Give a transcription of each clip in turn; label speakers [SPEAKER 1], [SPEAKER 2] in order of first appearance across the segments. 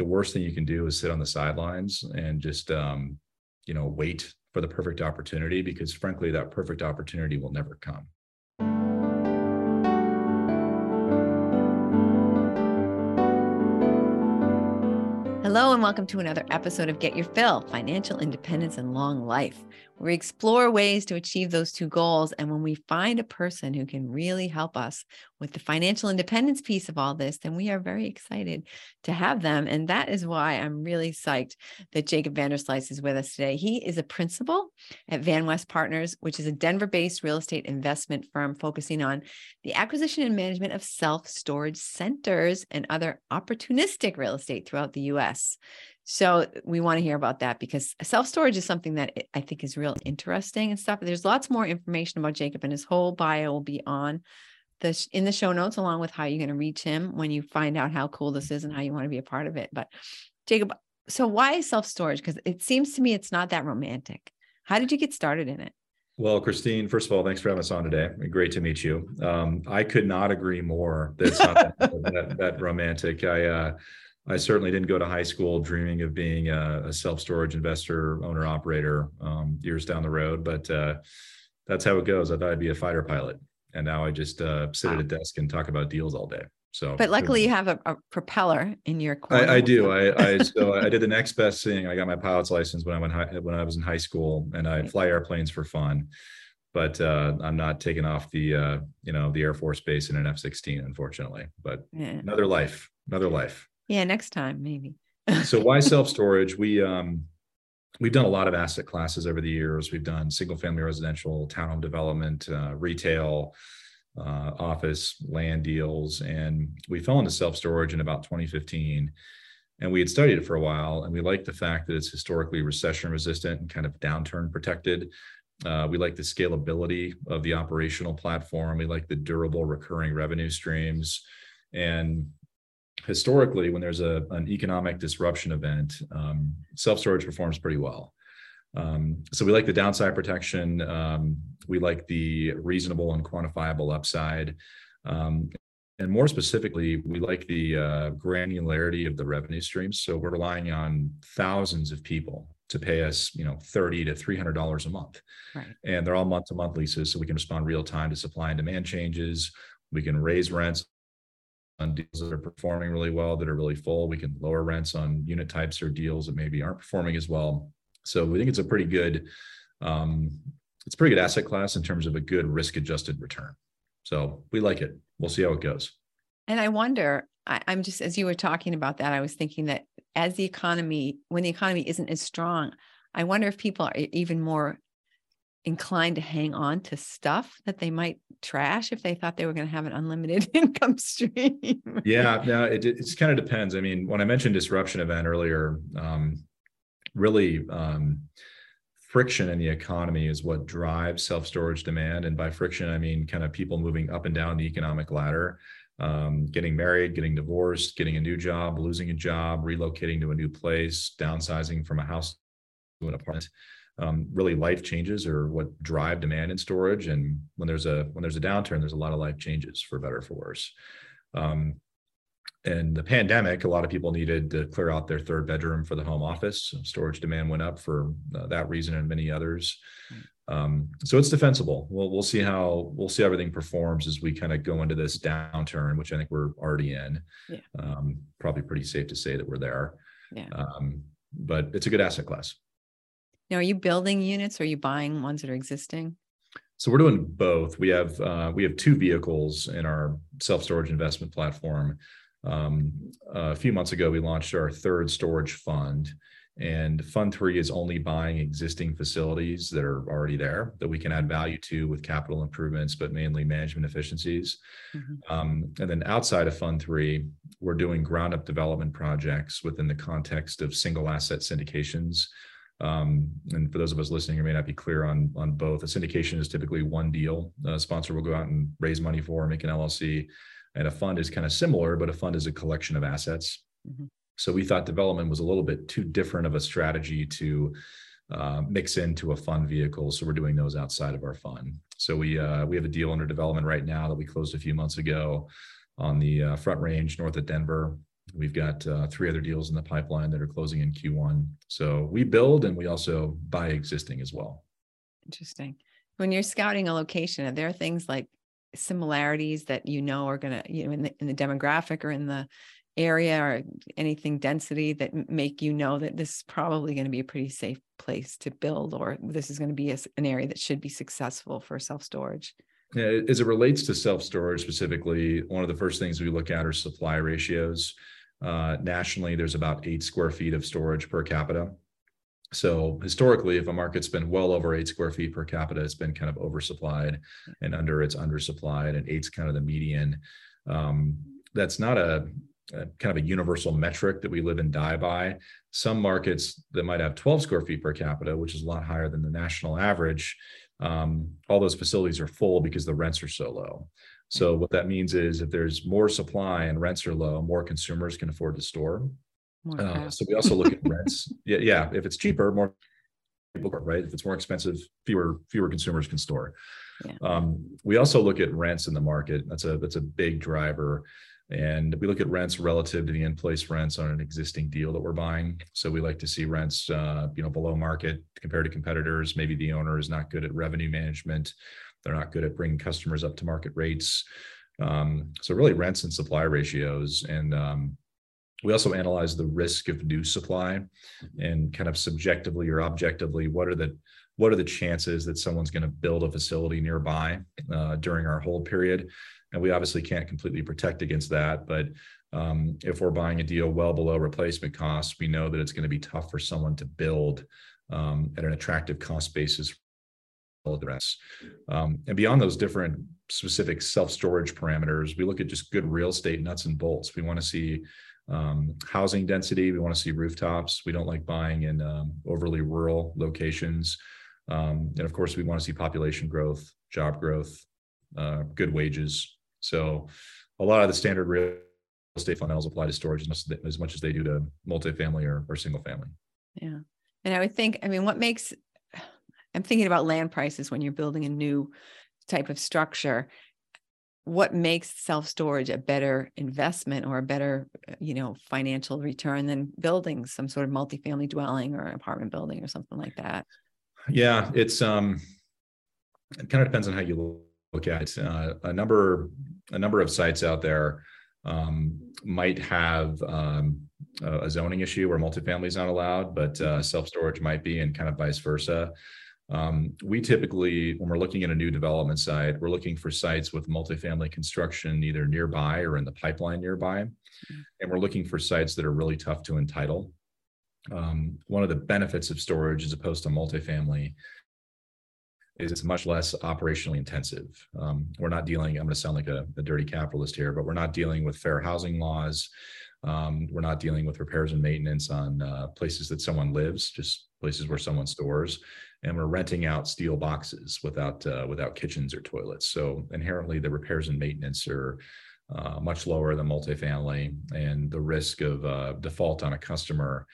[SPEAKER 1] the worst thing you can do is sit on the sidelines and just um, you know wait for the perfect opportunity because frankly that perfect opportunity will never come.
[SPEAKER 2] Hello, and welcome to another episode of Get Your Fill Financial Independence and Long Life, we explore ways to achieve those two goals. And when we find a person who can really help us with the financial independence piece of all this, then we are very excited to have them. And that is why I'm really psyched that Jacob Vanderslice is with us today. He is a principal at VanWest Partners, which is a Denver based real estate investment firm focusing on the acquisition and management of self storage centers and other opportunistic real estate throughout the US. So we want to hear about that because self storage is something that I think is real interesting and stuff. There's lots more information about Jacob, and his whole bio will be on the in the show notes, along with how you're going to reach him when you find out how cool this is and how you want to be a part of it. But Jacob, so why self storage? Because it seems to me it's not that romantic. How did you get started in it?
[SPEAKER 1] Well, Christine, first of all, thanks for having us on today. Great to meet you. Um, I could not agree more That's not that, that, that, romantic. I uh, I certainly didn't go to high school dreaming of being a, a self storage investor, owner, operator um, years down the road, but uh, that's how it goes. I thought I'd be a fighter pilot, and now I just uh, sit wow. at a desk and talk about deals all day. So,
[SPEAKER 2] but luckily, you have a, a propeller in your.
[SPEAKER 1] I, I do. I, I so I did the next best thing. I got my pilot's license when I went high, when I was in high school, and I fly airplanes for fun. But uh, I'm not taking off the uh, you know the Air Force base in an F-16, unfortunately. But yeah. another life, another life.
[SPEAKER 2] Yeah, next time maybe.
[SPEAKER 1] so why self storage? We um we've done a lot of asset classes over the years. We've done single family residential, townhome development, uh, retail, uh, office, land deals, and we fell into self storage in about 2015. And we had studied it for a while, and we like the fact that it's historically recession resistant and kind of downturn protected. Uh, we like the scalability of the operational platform. We like the durable recurring revenue streams. And historically, when there's a, an economic disruption event, um, self storage performs pretty well. Um, so we like the downside protection. Um, we like the reasonable and quantifiable upside. Um, and more specifically, we like the uh, granularity of the revenue streams. So we're relying on thousands of people to pay us, you know, thirty to three hundred dollars a month, right. and they're all month to month leases, so we can respond real time to supply and demand changes. We can raise rents on deals that are performing really well, that are really full. We can lower rents on unit types or deals that maybe aren't performing as well. So we think it's a pretty good, um, it's a pretty good asset class in terms of a good risk adjusted return. So we like it. We'll see how it goes.
[SPEAKER 2] And I wonder, I, I'm just as you were talking about that, I was thinking that as the economy, when the economy isn't as strong, I wonder if people are even more inclined to hang on to stuff that they might trash if they thought they were going to have an unlimited income stream.
[SPEAKER 1] yeah, no, it it kind of depends. I mean, when I mentioned disruption event earlier, um, really um, friction in the economy is what drives self storage demand, and by friction I mean kind of people moving up and down the economic ladder. Um, getting married, getting divorced, getting a new job, losing a job, relocating to a new place, downsizing from a house to an apartment um, really life changes are what drive demand in storage. And when there's a when there's a downturn, there's a lot of life changes for better for worse. Um, and the pandemic, a lot of people needed to clear out their third bedroom for the home office. Storage demand went up for uh, that reason and many others. Um, so it's defensible. We'll we'll see how we'll see how everything performs as we kind of go into this downturn, which I think we're already in. Yeah. Um, probably pretty safe to say that we're there. Yeah. Um, but it's a good asset class.
[SPEAKER 2] Now, are you building units or are you buying ones that are existing?
[SPEAKER 1] So we're doing both. We have uh, we have two vehicles in our self storage investment platform. Um, a few months ago, we launched our third storage fund, and Fund Three is only buying existing facilities that are already there that we can add value to with capital improvements, but mainly management efficiencies. Mm-hmm. Um, and then outside of Fund Three, we're doing ground up development projects within the context of single asset syndications and for those of us listening who may not be clear on on both, a syndication is typically one deal. A sponsor will go out and raise money for, make an LLC, and a fund is kind of similar, but a fund is a collection of assets. Mm-hmm. So we thought development was a little bit too different of a strategy to uh, mix into a fund vehicle. So we're doing those outside of our fund. So we uh, we have a deal under development right now that we closed a few months ago on the uh, Front Range north of Denver. We've got uh, three other deals in the pipeline that are closing in Q1. So we build and we also buy existing as well.
[SPEAKER 2] Interesting. When you're scouting a location, are there things like similarities that you know are going to, you know, in the, in the demographic or in the area or anything density that make you know that this is probably going to be a pretty safe place to build or this is going to be a, an area that should be successful for self-storage?
[SPEAKER 1] As it relates to self-storage specifically, one of the first things we look at are supply ratios. Uh, nationally, there's about eight square feet of storage per capita. So historically, if a market's been well over eight square feet per capita, it's been kind of oversupplied, and under it's undersupplied, and eight's kind of the median. Um, that's not a, a, kind of a universal metric that we live and die by. Some markets that might have 12 square feet per capita, which is a lot higher than the national average, um, all those facilities are full because the rents are so low. So what that means is if there's more supply and rents are low, more consumers can afford to store. Uh, so we also look at rents. Yeah, yeah. If it's cheaper, more people, right? If it's more expensive, fewer fewer consumers can store. Yeah. Um, we also look at rents in the market. That's a that's a big driver. And we look at rents relative to the in-place rents on an existing deal that we're buying. So we like to see rents, uh, you know, below market compared to competitors. Maybe the owner is not good at revenue management. They're not good at bringing customers up to market rates. Um, so really, rents and supply ratios, and um, we also analyze the risk of new supply, and kind of subjectively or objectively, what are the what are the chances that someone's going to build a facility nearby uh, during our hold period? And we obviously can't completely protect against that, but um, if we're buying a deal well below replacement costs, we know that it's going to be tough for someone to build um, at an attractive cost basis rest. Um, and beyond those different specific self-storage parameters, we look at just good real estate nuts and bolts. We want to see um, housing density. We want to see rooftops. We don't like buying in um, overly rural locations. Um, and of course, we want to see population growth, job growth, uh, good wages, so a lot of the standard real estate fundamentals apply to storage as much as, as much as they do to multifamily or, or single family.
[SPEAKER 2] Yeah. And I would think, I mean, what makes, I'm thinking about land prices when you're building a new type of structure. What makes self storage a better investment or a better, you know, financial return than building some sort of multifamily dwelling or apartment building or something like that?
[SPEAKER 1] Yeah, it's um, it kind of depends on how you look at. Uh, a number a number of sites out there um, might have um, a zoning issue where multifamily is not allowed, but uh, self storage might be, and kind of vice versa. Um, we typically, when we're looking at a new development site, we're looking for sites with multifamily construction either nearby or in the pipeline nearby. Mm-hmm. And we're looking for sites that are really tough to entitle. Um, one of the benefits of storage as opposed to multifamily is it's much less operationally intensive. Um, we're not dealing, I'm going to sound like a, a, dirty capitalist here, but we're not dealing with fair housing laws. Um, we're not dealing with repairs and maintenance on uh, places that someone lives, just places where someone stores. And we're renting out steel boxes without uh, without kitchens or toilets. So inherently, the repairs and maintenance are uh, much lower than multifamily, and the risk of uh, default on a customer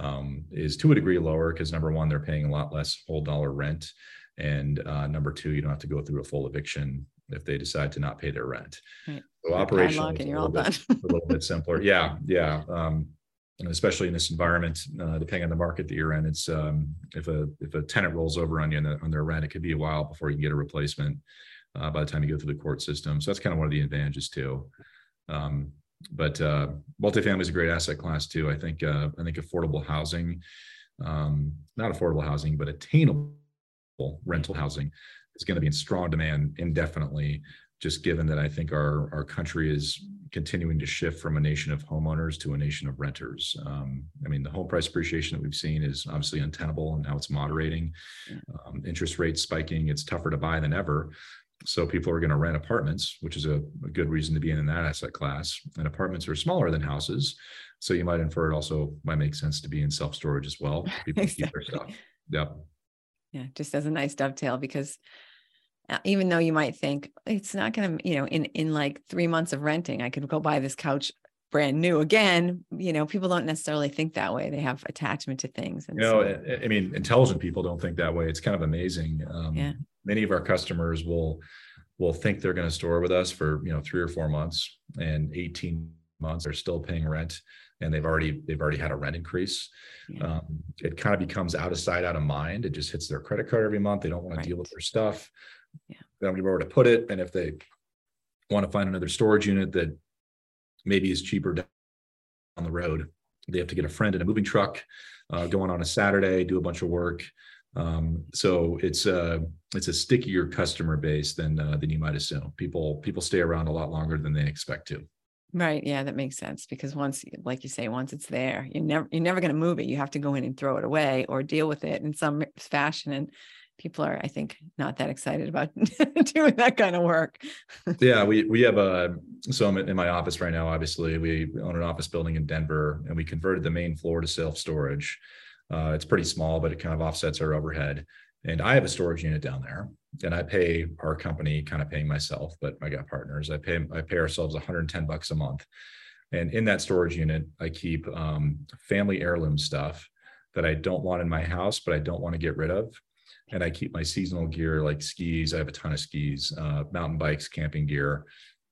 [SPEAKER 1] um, is to a degree lower because number one, they're paying a lot less whole dollar rent. And uh, number two, you don't have to go through a full eviction if they decide to not pay their rent. Right. So operation is a little, bit, a little bit simpler. Yeah, yeah. Um, and especially in this environment, uh, depending on the market that you're in, it's um, if a if a tenant rolls over on you the, on their rent, it could be a while before you can get a replacement. Uh, by the time you go through the court system, so that's kind of one of the advantages too. Um, but uh, multifamily is a great asset class too. I think uh, I think affordable housing, um, not affordable housing, but attainable rental housing is going to be in strong demand indefinitely, just given that I think our, our country is continuing to shift from a nation of homeowners to a nation of renters. Um, I mean, the home price appreciation that we've seen is obviously untenable and now it's moderating. Um, interest rates spiking, it's tougher to buy than ever. So people are going to rent apartments, which is a, a, good reason to be in that asset class. And apartments are smaller than houses. So you might infer it also might make sense to be in self storage as well. People exactly. keep their stuff. Yep
[SPEAKER 2] yeah just as a nice dovetail because even though you might think it's not going to you know in in like three months of renting i could go buy this couch brand new again. You know people don't necessarily think that way. They have attachment to things
[SPEAKER 1] and you know so, i mean intelligent people don't think that way. It's kind of amazing. Um, yeah. many of our customers will will think they're going to store with us for you know three or four months and 18 months they're still paying rent and they've already they've already had a rent increase. Yeah. um, it kind of becomes out of sight out of mind. It just hits their credit card every month. They don't want right. to deal with their stuff yeah. they don't know where to put it and if they want to find another storage unit that maybe is cheaper down the road they have to get a friend in a moving truck uh, going on a saturday do a bunch of work um, so it's a it's a stickier customer base than uh, than you might assume. People people stay around a lot longer than they expect to.
[SPEAKER 2] Right. Yeah, that makes sense because once, like you say, once it's there, you're never you're never going to move it. You have to go in and throw it away or deal with it in some fashion. And people are, I think, not that excited about doing that kind of work.
[SPEAKER 1] yeah, we we have a so I'm in my office right now. Obviously, we own an office building in Denver, and we converted the main floor to self storage. Uh, it's pretty small, but it kind of offsets our overhead. And I have a storage unit down there, and I pay our company, kind of paying myself, but I got partners. I pay I pay ourselves 110 bucks a month, and in that storage unit, I keep um, family heirloom stuff that I don't want in my house, but I don't want to get rid of. And I keep my seasonal gear like skis. I have a ton of skis, uh, mountain bikes, camping gear,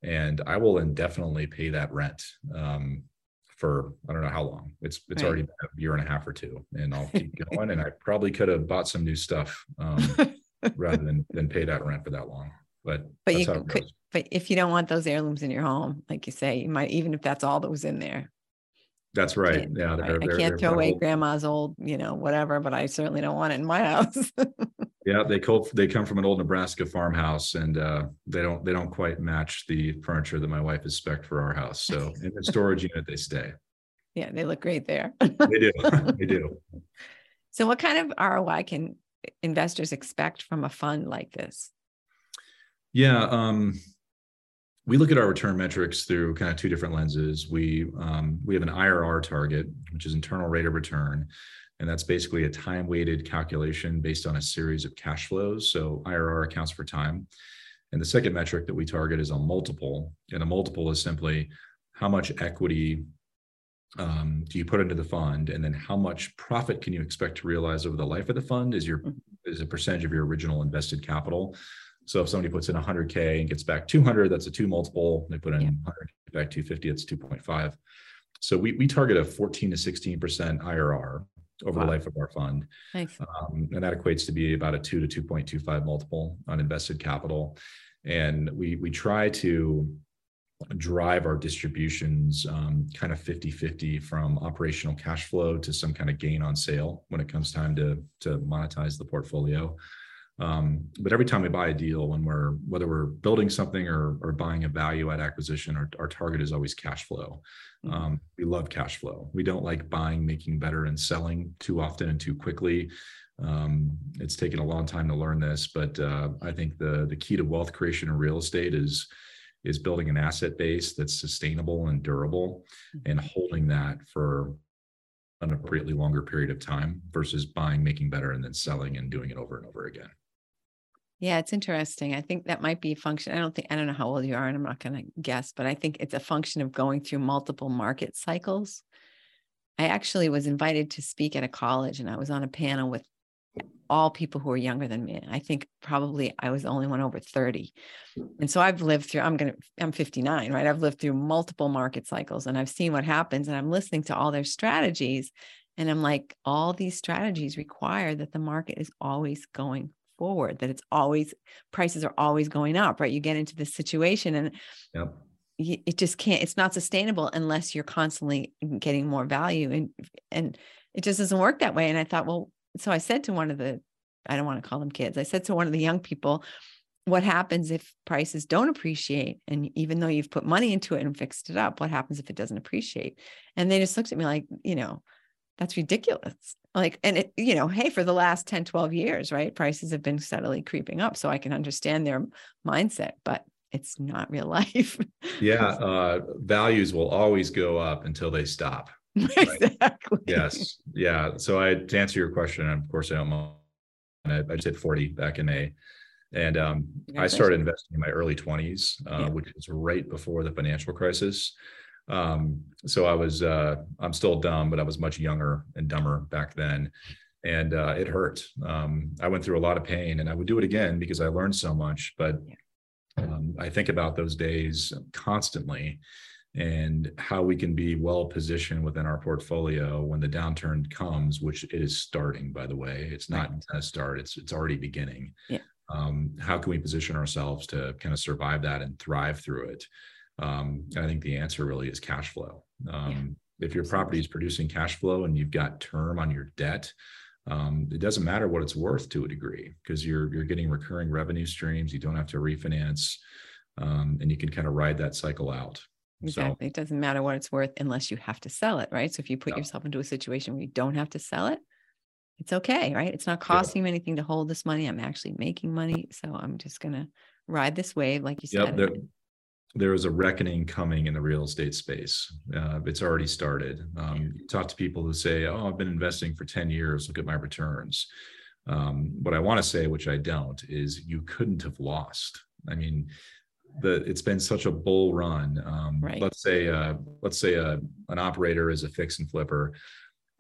[SPEAKER 1] and I will indefinitely pay that rent. Um, for I don't know how long. It's it's right. already been a year and a half or two, and I'll keep going. and I probably could have bought some new stuff um, rather than than pay that rent for that long. But
[SPEAKER 2] but you could, but if you don't want those heirlooms in your home, like you say, you might even if that's all that was in there.
[SPEAKER 1] That's right. Yeah,
[SPEAKER 2] they're, they're, I can't throw away old. grandma's old, you know, whatever, but I certainly don't want it in my house.
[SPEAKER 1] yeah, they co- they come from an old Nebraska farmhouse, and uh, they don't they don't quite match the furniture that my wife has spec for our house. So in the storage unit, they stay.
[SPEAKER 2] Yeah, they look great there.
[SPEAKER 1] they do. They do.
[SPEAKER 2] So, what kind of ROI can investors expect from a fund like this?
[SPEAKER 1] Yeah, um, we look at our return metrics through kind of two different lenses. We um, we have an IRR target, which is internal rate of return, and that's basically a time weighted calculation based on a series of cash flows. So IRR accounts for time. And the second metric that we target is a multiple, and a multiple is simply how much equity um, do you put into the fund, and then how much profit can you expect to realize over the life of the fund? Is your mm-hmm. is a percentage of your original invested capital. So if somebody puts in 100K and gets back 200, that's a two multiple. They put in yeah. 100, back 250, it's 2.5. So we, we target a 14 to 16% IRR over wow. the life of our fund. Nice. Um, and that equates to be about a two to 2.25 multiple on invested capital. And we, we try to drive our distributions um, kind of 50 50 from operational cash flow to some kind of gain on sale when it comes time to, to monetize the portfolio. Um, but every time we buy a deal, when we're whether we're building something or, or buying a value add acquisition, our, our target is always cash flow. Mm-hmm. Um, we love cash flow. We don't like buying, making better, and selling too often and too quickly. Um, it's taken a long time to learn this, but uh, I think the the key to wealth creation in real estate is is building an asset base that's sustainable and durable, mm-hmm. and holding that for an appropriately longer period of time versus buying, making better, and then selling and doing it over and over again.
[SPEAKER 2] Yeah, it's interesting. I think that might be a function. I don't think I don't know how old you are, and I'm not going to guess, but I think it's a function of going through multiple market cycles. I actually was invited to speak at a college, and I was on a panel with all people who are younger than me. I think probably I was the only one over 30. And so I've lived through, I'm going to, I'm 59, right? I've lived through multiple market cycles and I've seen what happens and I'm listening to all their strategies. And I'm like, all these strategies require that the market is always going forward that it's always prices are always going up right? You get into this situation and yep. it just can't it's not sustainable unless you're constantly getting more value and and it just doesn't work that way. And i thought well so i said to one of the i don't want to call them kids i said to one of the young people what happens if prices don't appreciate? And even though you've put money into it and fixed it up what happens if it doesn't appreciate? And they just looked at me like you know that's ridiculous like and it you know hey for the last 10 12 years right prices have been steadily creeping up so i can understand their mindset but it's not real life
[SPEAKER 1] yeah uh values will always go up until they stop
[SPEAKER 2] right? exactly
[SPEAKER 1] yes yeah so i to answer your question of course i don't I, I just hit 40 back in may and um, I started investing in my early 20s, uh, yeah. which was right before the financial crisis. Um, so I was, uh, I'm still dumb, but I was much younger and dumber back then. And uh, it hurt. Um, I went through a lot of pain and I would do it again because I learned so much. But um, I think about those days constantly. and how we can be well positioned within our portfolio when the downturn comes, which it is starting, by the way. It's not going to start, it's it's already beginning.
[SPEAKER 2] Yeah.
[SPEAKER 1] Um, how can we position ourselves to kind of survive that and thrive through it? Um, I think the answer really is cash flow. Um, yeah. If your property is producing cash flow and you've got term on your debt, um, it doesn't matter what it's worth to a degree because you're you're getting recurring revenue streams. You don't have to refinance, um, and you can kind of ride that cycle out.
[SPEAKER 2] Exactly. So, it doesn't matter what it's worth unless you have to sell it, right? So if you put yeah. yourself into a situation where you don't have to sell it, it's okay, right? It's not costing yeah. me anything to hold this money. I'm actually making money. So I'm just going to ride this wave, like you
[SPEAKER 1] yep,
[SPEAKER 2] said.
[SPEAKER 1] There, there is a reckoning coming in the real estate space. Uh, it's already started. Um, you talk to people who say, Oh, I've been investing for 10 years. Look at my returns. Um, what I want to say, which I don't, is you couldn't have lost. I mean, the it's been such a bull run. Um, right. Let's say uh, let's say a, uh, an operator is a fix and flipper.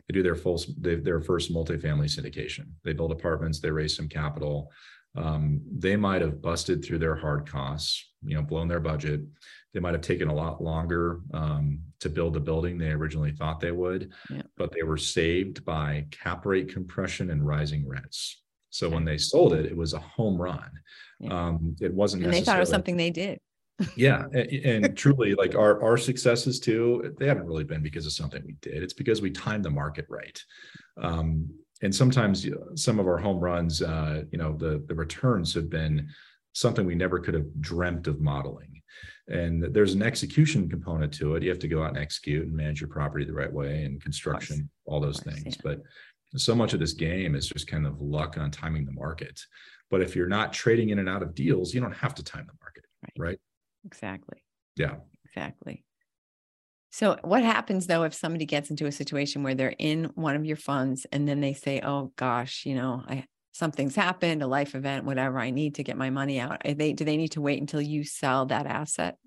[SPEAKER 1] They do their full they, their first multifamily syndication. They build apartments. They raise some capital. Um, they might have busted through their hard costs, you know, blown their budget. They might have taken a lot longer um, to build the building they originally thought they would, yeah. but they were saved by cap rate compression and rising rents. So okay. when they sold it, it was a home run. Yeah. Um, it wasn't.
[SPEAKER 2] And they thought it was something they did.
[SPEAKER 1] yeah, and, and truly, like our our successes too, they haven't really been because of something we did. It's because we timed the market right. Um, and sometimes some of our home runs, uh, you know, the the returns have been something we never could have dreamt of modeling. And there's an execution component to it. You have to go out and execute and manage your property the right way and construction, all those course, things. Yeah. But so much of this game is just kind of luck on timing the market. But if you're not trading in and out of deals, you don't have to time the market, right? right?
[SPEAKER 2] Exactly.
[SPEAKER 1] Yeah.
[SPEAKER 2] Exactly. So, what happens though if somebody gets into a situation where they're in one of your funds and then they say, "Oh gosh, you know, I something's happened, a life event, whatever. I need to get my money out." Are they do they need to wait until you sell that asset?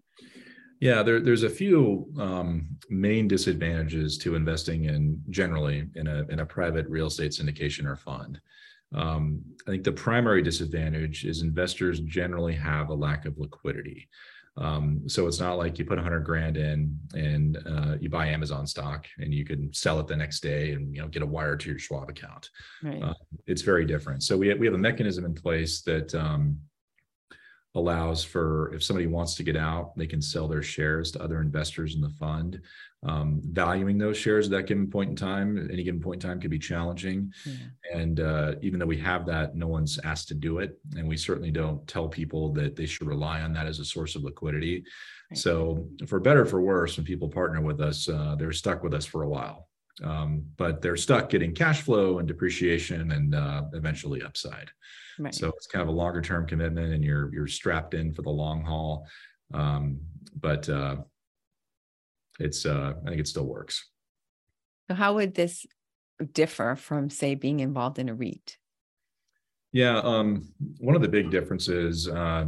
[SPEAKER 1] Yeah, there, there's a few um, main disadvantages to investing in generally in a in a private real estate syndication or fund. Um, I think the primary disadvantage is investors generally have a lack of liquidity. Um, so it's not like you put 100 grand in and uh, you buy Amazon stock and you can sell it the next day and you know get a wire to your Schwab account. Right. Uh, it's very different. So we have, we have a mechanism in place that um, allows for if somebody wants to get out, they can sell their shares to other investors in the fund. Um, valuing those shares at that given point in time, any given point in time could be challenging. Yeah. And uh, even though we have that, no one's asked to do it. And we certainly don't tell people that they should rely on that as a source of liquidity. Right. So, for better for worse, when people partner with us, uh, they're stuck with us for a while. Um, but they're stuck getting cash flow and depreciation and uh, eventually upside. Right. So it's kind of a longer term commitment, and you're you're strapped in for the long haul. Um, but uh, it's uh, I think it still works.
[SPEAKER 2] So how would this differ from, say, being involved in a REIT?
[SPEAKER 1] Yeah, um, one of the big differences. Uh,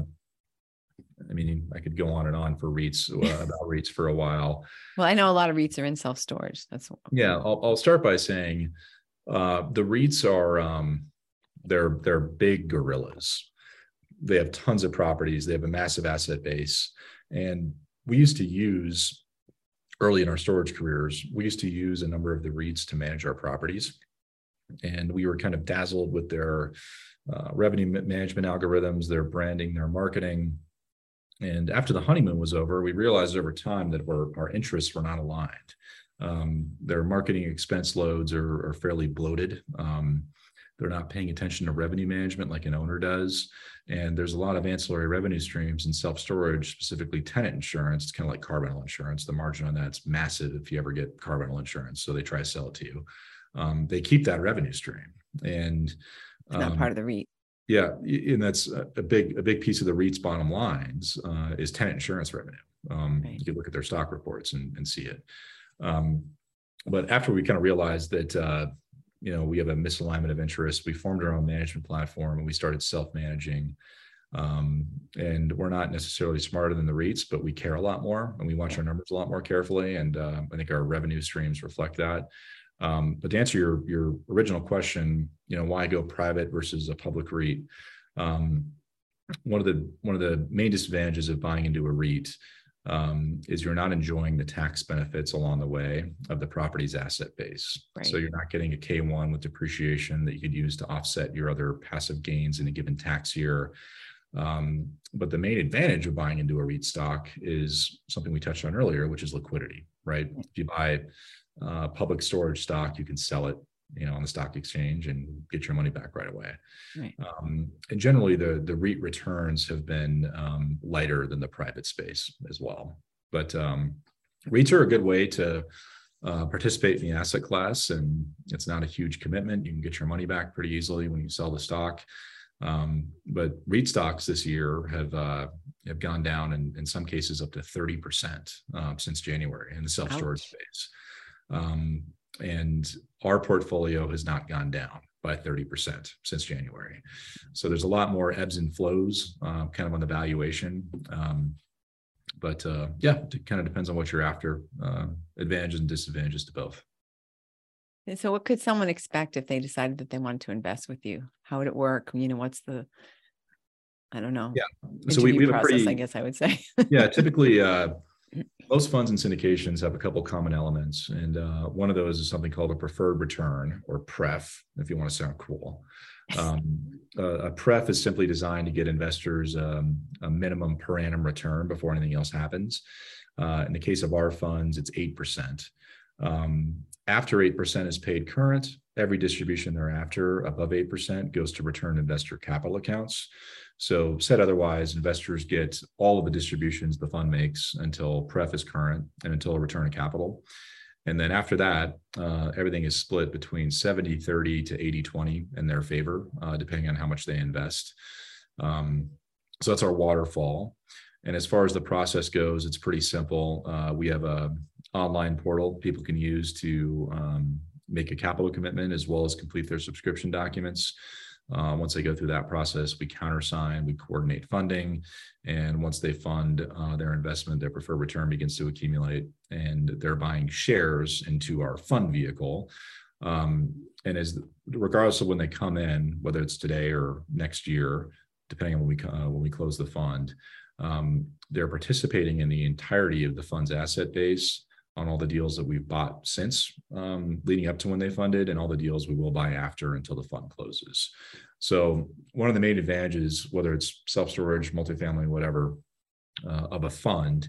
[SPEAKER 1] I mean, I could go on and on for REITs uh, about REITs for a while.
[SPEAKER 2] Well, I know a lot of REITs are in self storage. That's
[SPEAKER 1] yeah. I'll, I'll start by saying uh, the REITs are um, they're they're big gorillas. They have tons of properties. They have a massive asset base, and we used to use early in our storage careers. We used to use a number of the REITs to manage our properties, and we were kind of dazzled with their uh, revenue management algorithms, their branding, their marketing. And after the honeymoon was over, we realized over time that our, our interests were not aligned. Um, their marketing expense loads are, are fairly bloated. Um, they're not paying attention to revenue management like an owner does. And there's a lot of ancillary revenue streams in self storage, specifically tenant insurance. It's kind of like car rental insurance. The margin on that's massive if you ever get car rental insurance. So they try to sell it to you. Um, they keep that revenue stream. And
[SPEAKER 2] it's not um, part of the REIT.
[SPEAKER 1] Yeah, and that's a big a big piece of the REIT's bottom lines uh, is tenant insurance revenue. Um, right. You can look at their stock reports and, and see it. Um, but after we kind of realized that uh, you know we have a misalignment of interest we formed our own management platform and we started self-managing um, and we're not necessarily smarter than the REITs, but we care a lot more and we watch our numbers a lot more carefully. And uh, I think our revenue streams reflect that. Um, but to answer your your original question, you know, why go private versus a public REIT? Um, one of the one of the main disadvantages of buying into a REIT um, is you're not enjoying the tax benefits along the way of the property's asset base.
[SPEAKER 2] Right.
[SPEAKER 1] So you're not getting a K1 with depreciation that you could use to offset your other passive gains in a given tax year. Um, but the main advantage of buying into a REIT stock is something we touched on earlier, which is liquidity, right? If you buy uh, public storage stock, you can sell it you know on the stock exchange and get your money back right away.
[SPEAKER 2] Right.
[SPEAKER 1] um, and generally the the REIT returns have been um, lighter than the private space as well. But um, REITs are a good way to uh, participate in the asset class and it's not a huge commitment. You can get your money back pretty easily when you sell the stock. Um, but REIT stocks this year have uh, have gone down in, in some cases up to 30% uh, since January in the self-storage space. Um, and our portfolio has not gone down by 30% since January. So there's a lot more ebbs and flows uh, kind of on the valuation. Um, but uh, yeah, it kind of depends on what you're after. Uh, advantages and disadvantages to both.
[SPEAKER 2] And so what could someone expect if they decided that they wanted to invest with you? How would it work? You know, what's the I don't know.
[SPEAKER 1] Yeah. So we, we have a
[SPEAKER 2] process,
[SPEAKER 1] pretty,
[SPEAKER 2] I guess I would say.
[SPEAKER 1] yeah, typically uh, most funds and syndications have a couple common elements, and uh, one of those is something called a preferred return or PREF, if you want to sound cool. Um, a, a PREF is simply designed to get investors um, a minimum per annum return before anything else happens. Uh, in the case of our funds, it's eight percent. Um, after eight percent is paid current, every distribution thereafter above 8% goes to return investor capital accounts. So, said otherwise, investors get all of the distributions the fund makes until pref is current and until return of capital. And then after that, uh, everything is split between 70 30 to 80 20 in their favor, uh, depending on how much they invest. Um, so, that's our waterfall. And as far as the process goes, it's pretty simple. Uh, we have a online portal people can use to um, make a capital commitment as well as complete their subscription documents. Uh, once they go through that process, we countersign, we coordinate funding, and once they fund uh, their investment, their preferred return begins to accumulate, and they're buying shares into our fund vehicle. Um, and as regardless of when they come in, whether it's today or next year, depending on when we uh, when we close the fund, um, they're participating in the entirety of the fund's asset base on all the deals that we've bought since um, leading up to when they funded and all the deals we will buy after until the fund closes. So one of the main advantages, whether it's self-storage, multifamily, whatever, uh, of a fund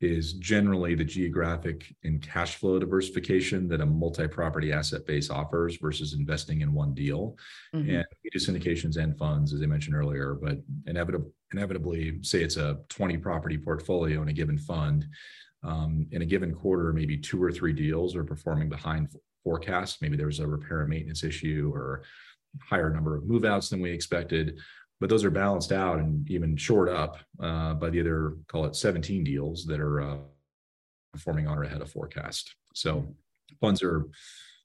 [SPEAKER 1] is generally the geographic and cash flow diversification that a multi-property asset base offers versus investing in one deal.
[SPEAKER 2] Mhm.
[SPEAKER 1] And we do syndications and funds, as I mentioned earlier, but inevitably, inevitably, say it's a 20 property portfolio in a given fund. Um, in a given quarter, maybe two or three deals are performing behind forecast. Maybe there's a repair and maintenance issue or higher number of move outs than we expected. But those are balanced out and even shored up uh, by the other, call it 17 deals that are uh, performing on or ahead of forecast. So funds are a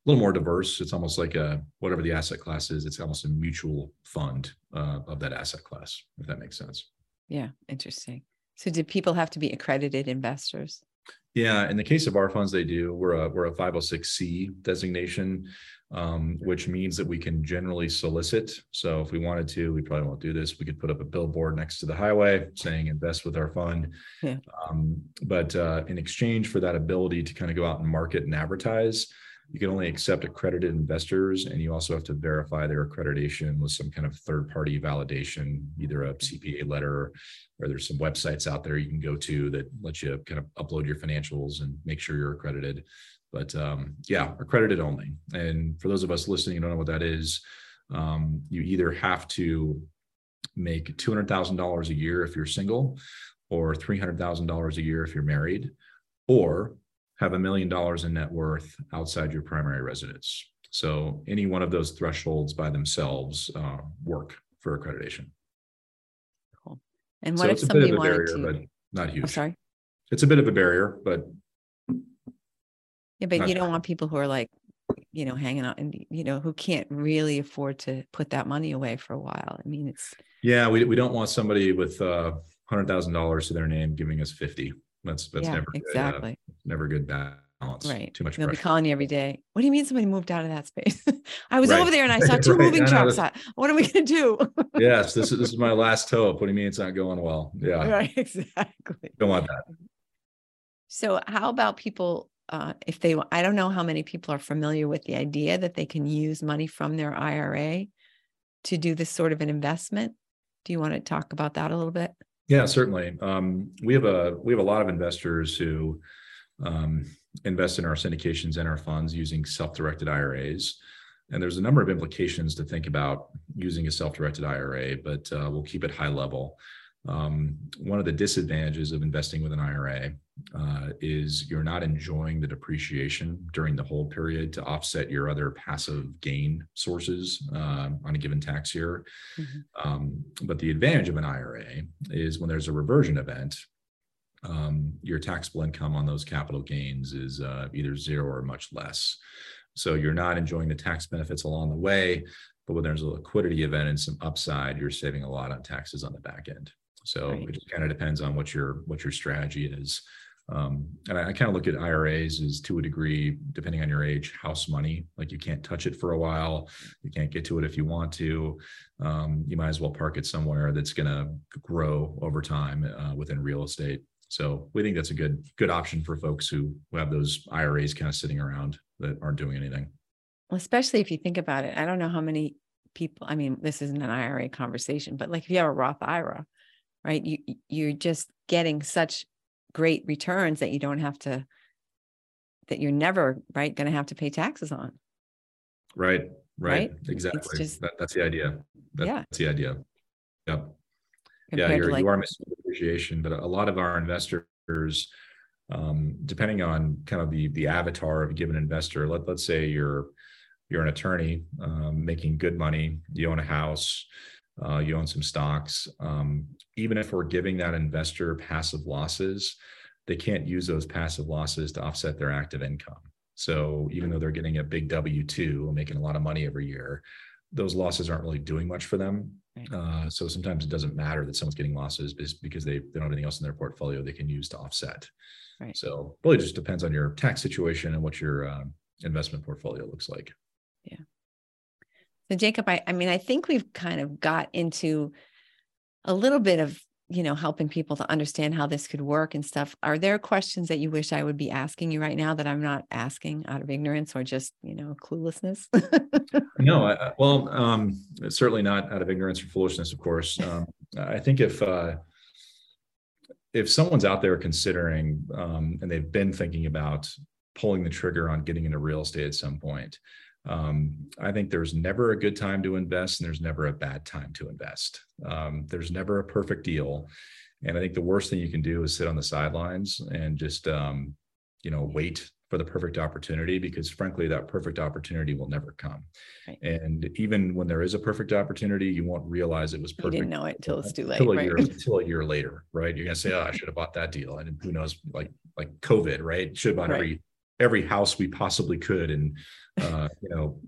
[SPEAKER 1] little more diverse. It's almost like a whatever the asset class is. It's almost a mutual fund uh, of that asset class, if that makes sense.
[SPEAKER 2] Yeah, interesting. So do people have to be accredited investors?
[SPEAKER 1] Yeah, in the case of our funds, they do. We're a we're a 506c designation, um, which means that we can generally solicit. So if we wanted to, we probably won't do this. We could put up a billboard next to the highway saying "Invest with our fund."
[SPEAKER 2] Yeah.
[SPEAKER 1] Um, but uh, in exchange for that ability to kind of go out and market and advertise, you can only accept accredited investors, and you also have to verify their accreditation with some kind of third-party validation, either a CPA letter or there's some websites out there you can go to that let you kind of upload your financials and make sure you're accredited. But um, yeah, accredited only. And for those of us listening, you don't know what that is. Um, you either have to make two hundred thousand dollars a year if you're single, or three hundred thousand dollars a year if you're married, or have a million dollars in net worth outside your primary residence. So any one of those thresholds by themselves uh, work for accreditation. Cool.
[SPEAKER 2] And
[SPEAKER 1] So
[SPEAKER 2] what if
[SPEAKER 1] it's a bit of
[SPEAKER 2] somebody
[SPEAKER 1] a
[SPEAKER 2] wanted
[SPEAKER 1] barrier,
[SPEAKER 2] to?
[SPEAKER 1] but not
[SPEAKER 2] I'm
[SPEAKER 1] huge.
[SPEAKER 2] sorry.
[SPEAKER 1] It's a bit of a barrier, but
[SPEAKER 2] Yeah, but you don't want people who are like, you know, hanging out and you know, who can't really afford to put that money away for a while. I mean, it's
[SPEAKER 1] yeah, we, we don't want somebody with uh hundred thousand dollars to their name giving us fifty. That's that's
[SPEAKER 2] yeah,
[SPEAKER 1] never good, uh,
[SPEAKER 2] exactly
[SPEAKER 1] never good balance.
[SPEAKER 2] right.
[SPEAKER 1] Too much
[SPEAKER 2] They'll be calling you every day. What do you mean somebody moved out of that space? I was
[SPEAKER 1] Right.
[SPEAKER 2] over there and I saw two
[SPEAKER 1] Right.
[SPEAKER 2] moving trucks. What are we gonna do?
[SPEAKER 1] yes, this is this is my last hope. What do you mean it's not going well? Yeah,
[SPEAKER 2] right, exactly.
[SPEAKER 1] don't want that.
[SPEAKER 2] So, how about people? Uh, if they, I don't know how many people are familiar with the idea that they can use money from their IRA to do this sort of an investment. Do you want to talk about that a little bit?
[SPEAKER 1] Yeah, certainly. Um, we have a we have a lot of investors who um, invest in our syndications and our funds using self-directed IRAs. And there's a number of implications to think about using a self-directed IRA, but uh, we'll keep it high level. Um, one of the disadvantages of investing with an IRA uh, is you're not enjoying the depreciation during the hold period to offset your other passive gain sources uh, on a given tax year. Mm-hmm. Um, but the advantage of an IRA is when there's a reversion event, um, your taxable income on those capital gains is uh, either zero or much less. So you're not enjoying the tax benefits along the way, but when there's a liquidity event and some upside, you're saving a lot on taxes on the back end. So right. it just kind of depends on what your what your strategy is. Um, and I, I kind of look at IRAs as to a degree, depending on your age, house money. Like you can't touch it for a while. You can't get to it if you want to. Um, you might as well park it somewhere that's going to grow over time uh, within real estate. So we think that's a good good option for folks who, who have those IRAs kind of sitting around that aren't doing anything.
[SPEAKER 2] Well, especially if you think about it, I don't know how many people. I mean, this isn't an IRA conversation, but like if you have a Roth IRA, right? You you're just getting such great returns that you don't have to that you're never right going to have to pay taxes on.
[SPEAKER 1] Right. Right. right? Exactly. Just, that, that's the idea. That, yeah. That's the idea. Yep. Compared yeah, you're, like, you are missing appreciation, but a lot of our investors, um, depending on kind of the the avatar of a given investor, let let's say you're you're an attorney um, making good money, you own a house, uh, you own some stocks. Um, even if we're giving that investor passive losses, they can't use those passive losses to offset their active income. So even though they're getting a big W two, making a lot of money every year, those losses aren't really doing much for them. Uh, so sometimes it doesn't matter that someone's getting losses because they, they don't have anything else in their portfolio they can use to offset. Right. So really just depends on your tax situation and what your uh, investment portfolio looks like.
[SPEAKER 2] Yeah. So Jacob, I, I mean, I think we've kind of got into a little bit of you know helping people to understand how this could work and stuff. Are there questions that you wish i would be asking you right now that i'm not asking out of ignorance or just you know cluelessness?
[SPEAKER 1] No I, well um, certainly not out of ignorance or foolishness of course. Um, i think if uh, if someone's out there considering um, and they've been thinking about pulling the trigger on getting into real estate at some point um, I think there's never a good time to invest and there's never a bad time to invest. Um, there's never a perfect deal. And I think the worst thing you can do is sit on the sidelines and just, um, you know, wait for the perfect opportunity because frankly, that perfect opportunity will never come. Right. And even when there is a perfect opportunity, you won't realize it was perfect.
[SPEAKER 2] You didn't know it until it's too late.
[SPEAKER 1] Until a, right? year, until a year later, right? You're gonna say, "Oh, I should have bought that deal," and who knows, like like COVID, right? Should have bought right. every every house we possibly could in uh, you know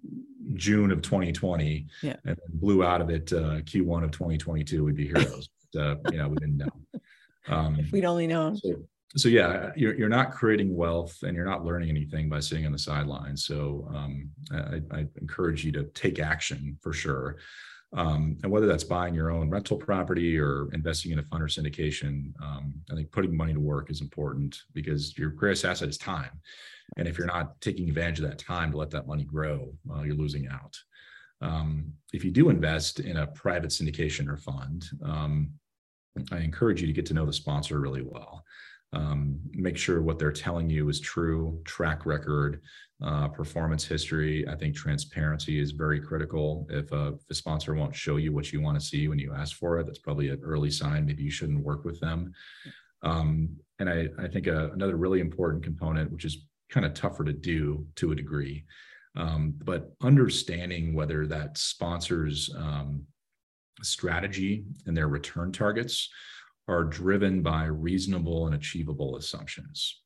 [SPEAKER 1] June of 2020 yeah. and blew out of it uh, Q1 of 2022 we'd be heroes. But, uh, you know we didn't know.
[SPEAKER 2] Um, if we'd only known
[SPEAKER 1] so, so, yeah you're, you're not creating wealth and you're not learning anything by sitting on the sidelines. So um, I, I, encourage you to take action for sure um, and whether that's buying your own rental property or investing in a fund or syndication um, i think putting money to work is important because your greatest asset is time and if you're not taking advantage of that time to let that money grow, uh, you're losing out. Um, if you do invest in a private syndication or fund, um, I encourage you to get to know the sponsor really well. Um, make sure what they're telling you is true, track record, uh, performance history. I think transparency is very critical. If, uh, if a sponsor won't show you what you want to see when you ask for it, that's probably an early sign. Maybe you shouldn't work with them. Um, and I, I think a, uh, another really important component, which is kind of tougher to do to a degree. Um, but understanding whether that sponsors um, strategy and their return targets are driven by reasonable and achievable assumptions.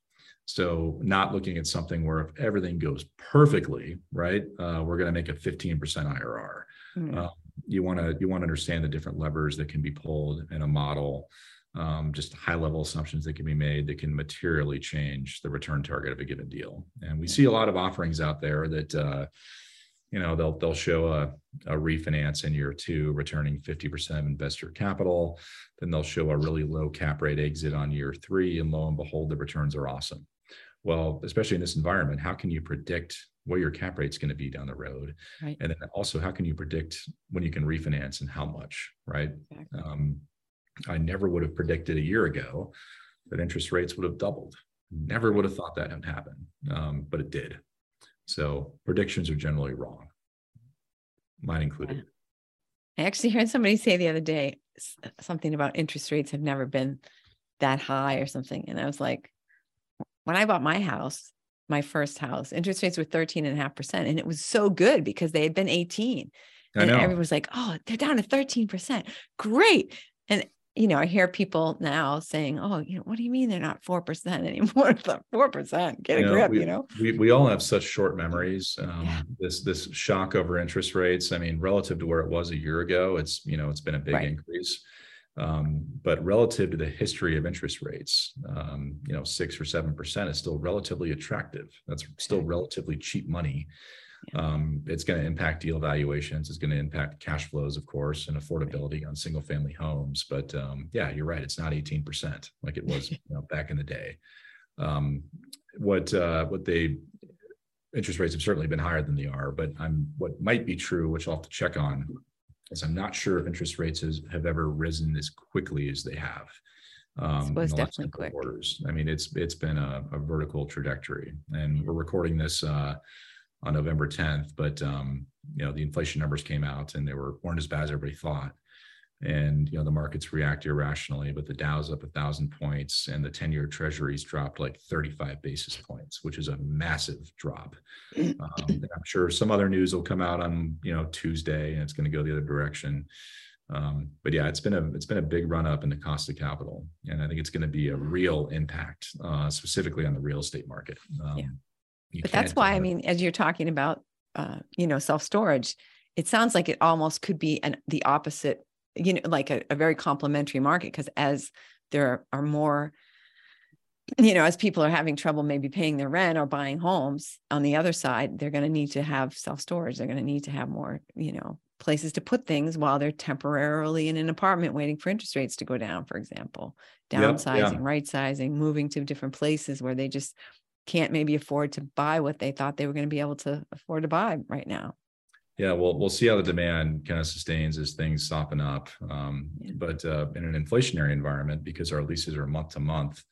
[SPEAKER 1] So, not looking at something where if everything goes perfectly, right, uh, we're going to make a 15% IRR. Mm-hmm. Uh, you want to you want to understand the different levers that can be pulled in a model um, just high level assumptions that can be made that can materially change the return target of a given deal. And we see a lot of offerings out there that, uh, you know they'll they'll show a, a refinance in year two returning 50% of investor capital. Then they'll show a really low cap rate exit on year three and lo and behold the returns are awesome. Well especially in this environment how can you predict what your cap rate's going to be down the road? Right. and then also how can you predict when you can refinance and how much right? Exactly. um, i never would have predicted a year ago that interest rates would have doubled. Never would have thought that would happen um, but it did so predictions are generally wrong, mine included.
[SPEAKER 2] I actually heard somebody say the other day something about interest rates have never been that high or something. And I was like, when I bought my house, my first house, interest rates were 13 and a half percent. And it was so good because they had been 18. And everyone was like, oh, they're down to 13%. Great. And you know, I hear people now saying, "Oh, you know, what do you mean they're not four percent anymore? Four percent, get a you grip."
[SPEAKER 1] we,
[SPEAKER 2] you know,
[SPEAKER 1] we we all have such short memories. Um, yeah. This this shock over interest rates. I mean, relative to where it was a year ago, it's you know it's been a big right. increase. Um, but relative to the history of interest rates, um, you know, six or seven percent is still relatively attractive. That's still relatively cheap money um, it's going to impact deal valuations. It's going to impact cash flows, of course, and affordability on single family homes. But um, yeah, you're right. It's not 18% like it was you know, back in the day. Um, what uh, what they interest rates have certainly been higher than they are, but I'm what might be true, which I'll have to check on, is I'm not sure if interest rates has, have ever risen as quickly as they have.
[SPEAKER 2] Um, was definitely quick.
[SPEAKER 1] Quarters. I mean, it's it's been a, a vertical trajectory, and we're recording this. Uh, on November 10th, but um, you know the inflation numbers came out and they were weren't as bad as everybody thought. And you know the markets react irrationally, but the Dow's up a thousand points and the 10-year treasuries dropped like 35 basis points, which is a massive drop. Um, I'm sure some other news will come out on you know Tuesday and it's going to go the other direction. Um, but yeah, it's been a it's been a big run up in the cost of capital, and I think it's going to be a real impact, uh, specifically on the real estate market. Um, yeah
[SPEAKER 2] but that's why I mean, as you're talking about, uh, you know, self storage, it sounds like it almost could be an the opposite. You know, like a, a very complementary market because as there are more you know, as people are having trouble maybe paying their rent or buying homes, on the other side, they're going to need to have self storage. They're going to need to have more, you know, places to put things while they're temporarily in an apartment waiting for interest rates to go down, for example, downsizing, yep, yeah. right sizing, moving to different places where they just can't maybe afford to buy what they thought they were going to be able to afford to buy right now.
[SPEAKER 1] Yeah, well, we'll see how the demand kind of sustains as things soften up. Um, yeah. But uh, in an inflationary environment, because our leases are month to month,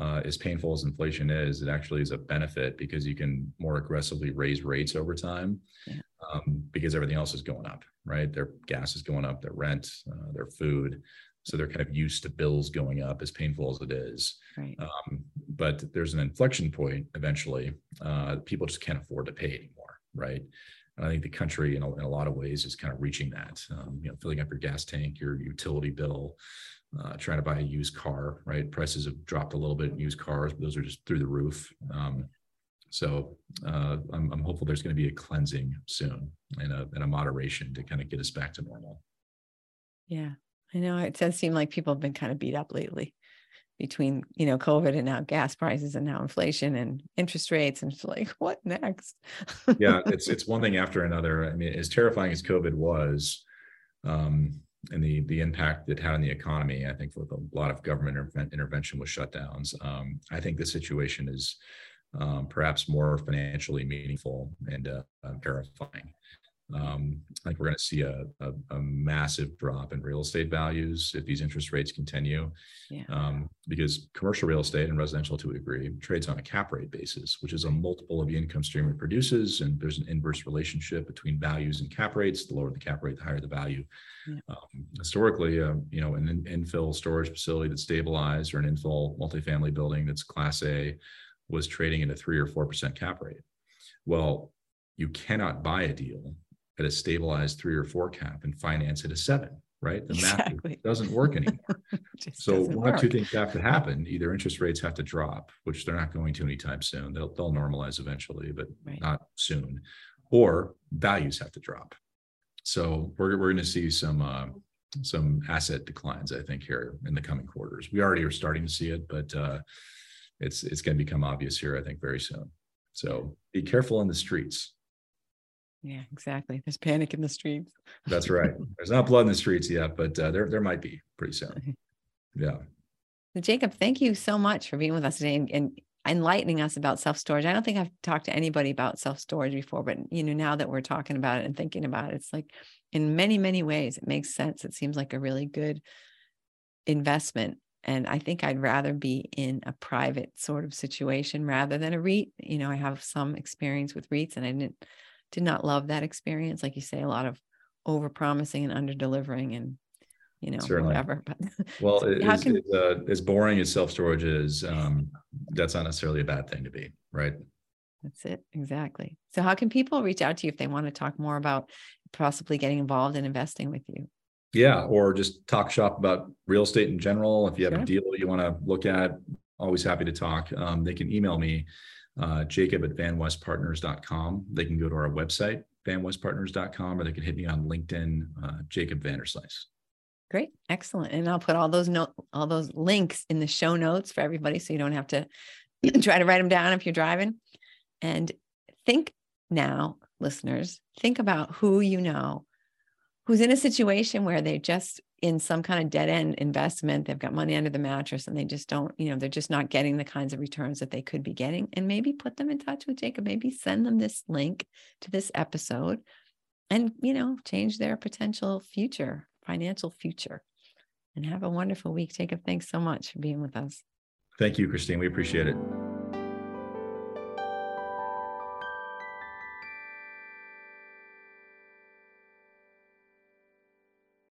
[SPEAKER 1] uh, as painful as inflation is, it actually is a benefit because you can more aggressively raise rates over time yeah. um, because everything else is going up, right? Their gas is going up, their rent, uh, their food. So they're kind of used to bills going up, as painful as it is. Right. Um, but there's an inflection point eventually. Uh, people just can't afford to pay anymore, right? And I think the country, in a, in a lot of ways, is kind of reaching that. Um, you know, filling up your gas tank, your utility bill, uh, trying to buy a used car, right? Prices have dropped a little bit in used cars, but those are just through the roof. Um, so uh, I'm, I'm, hopeful there's going to be a cleansing soon and a, and a moderation to kind of get us back to normal.
[SPEAKER 2] Yeah, I know it does seem like people have been kind of beat up lately between, you know, COVID and now gas prices and now inflation and interest rates. And it's like, what next?
[SPEAKER 1] yeah, it's it's one thing after another. I mean, as terrifying as COVID was, um, and the the impact it had on the economy, I think with a lot of government intervention with shutdowns, um, I think the situation is um, perhaps more financially meaningful and uh, terrifying. Um, I think we're going to see a, a, a, massive drop in real estate values if these interest rates continue. Yeah. Um, because commercial real estate and residential to a degree trades on a cap rate basis, which is a multiple of the income stream it produces. And there's an inverse relationship between values and cap rates. The lower the cap rate, the higher the value. Yeah. Um, historically, uh, you know, an infill storage facility that's stabilized or an infill multifamily building that's class A was trading at a three or 4% cap rate. Well, you cannot buy a deal at a stabilized three or four cap and finance at a seven, right? The exactly. math doesn't work anymore. so one or two things have to happen. Either interest rates have to drop, which they're not going to anytime soon. They'll they'll normalize eventually, but right. not soon. Or values have to drop. So we're we're going to see some uh, some asset declines, I think, here in the coming quarters. We already are starting to see it, but uh, it's it's going to become obvious here, I think, very soon. So be careful in the streets.
[SPEAKER 2] Yeah, exactly. There's panic in the streets.
[SPEAKER 1] That's right. There's not blood in the streets yet, but uh, there there might be pretty soon. Yeah.
[SPEAKER 2] Jacob, thank you so much for being with us today and, and enlightening us about self storage. I don't think I've talked to anybody about self storage before, but you know, now that we're talking about it and thinking about it, it's like in many, many ways, it makes sense. It seems like a really good investment. And I think I'd rather be in a private sort of situation rather than a REIT. You know, I have some experience with REITs and I didn't did not love that experience. Like you say, a lot of over promising and under delivering and you know, Certainly. whatever. But
[SPEAKER 1] well, so as, can... uh, as, boring as self storage is, um, that's not necessarily a bad thing to be, right?
[SPEAKER 2] That's it. Exactly. So, how can people reach out to you if they want to talk more about possibly getting involved in investing with you?
[SPEAKER 1] Yeah, or just talk shop about real estate in general. If you have sure. a deal you want to look at, always happy to talk. Um, they can email me, uh, jacob at vanwestpartners.com. They can go to our website, vanwestpartners.com, or they can hit me on LinkedIn, uh, Jacob Vanderslice.
[SPEAKER 2] Great. Excellent. And I'll put all those note all those links in the show notes for everybody so you don't have to try to write them down if you're driving. And think now, listeners, think about who you know who's in a situation where they're just in some kind of dead end investment. They've got money under the mattress and they just don't, you know, they're just not getting the kinds of returns that they could be getting. And maybe put them in touch with Jacob. Maybe send them this link to this episode and, you know, change their potential future financial future. And have a wonderful week. Jacob, thanks so much for being with us.
[SPEAKER 1] Thank you, Christine. We appreciate it.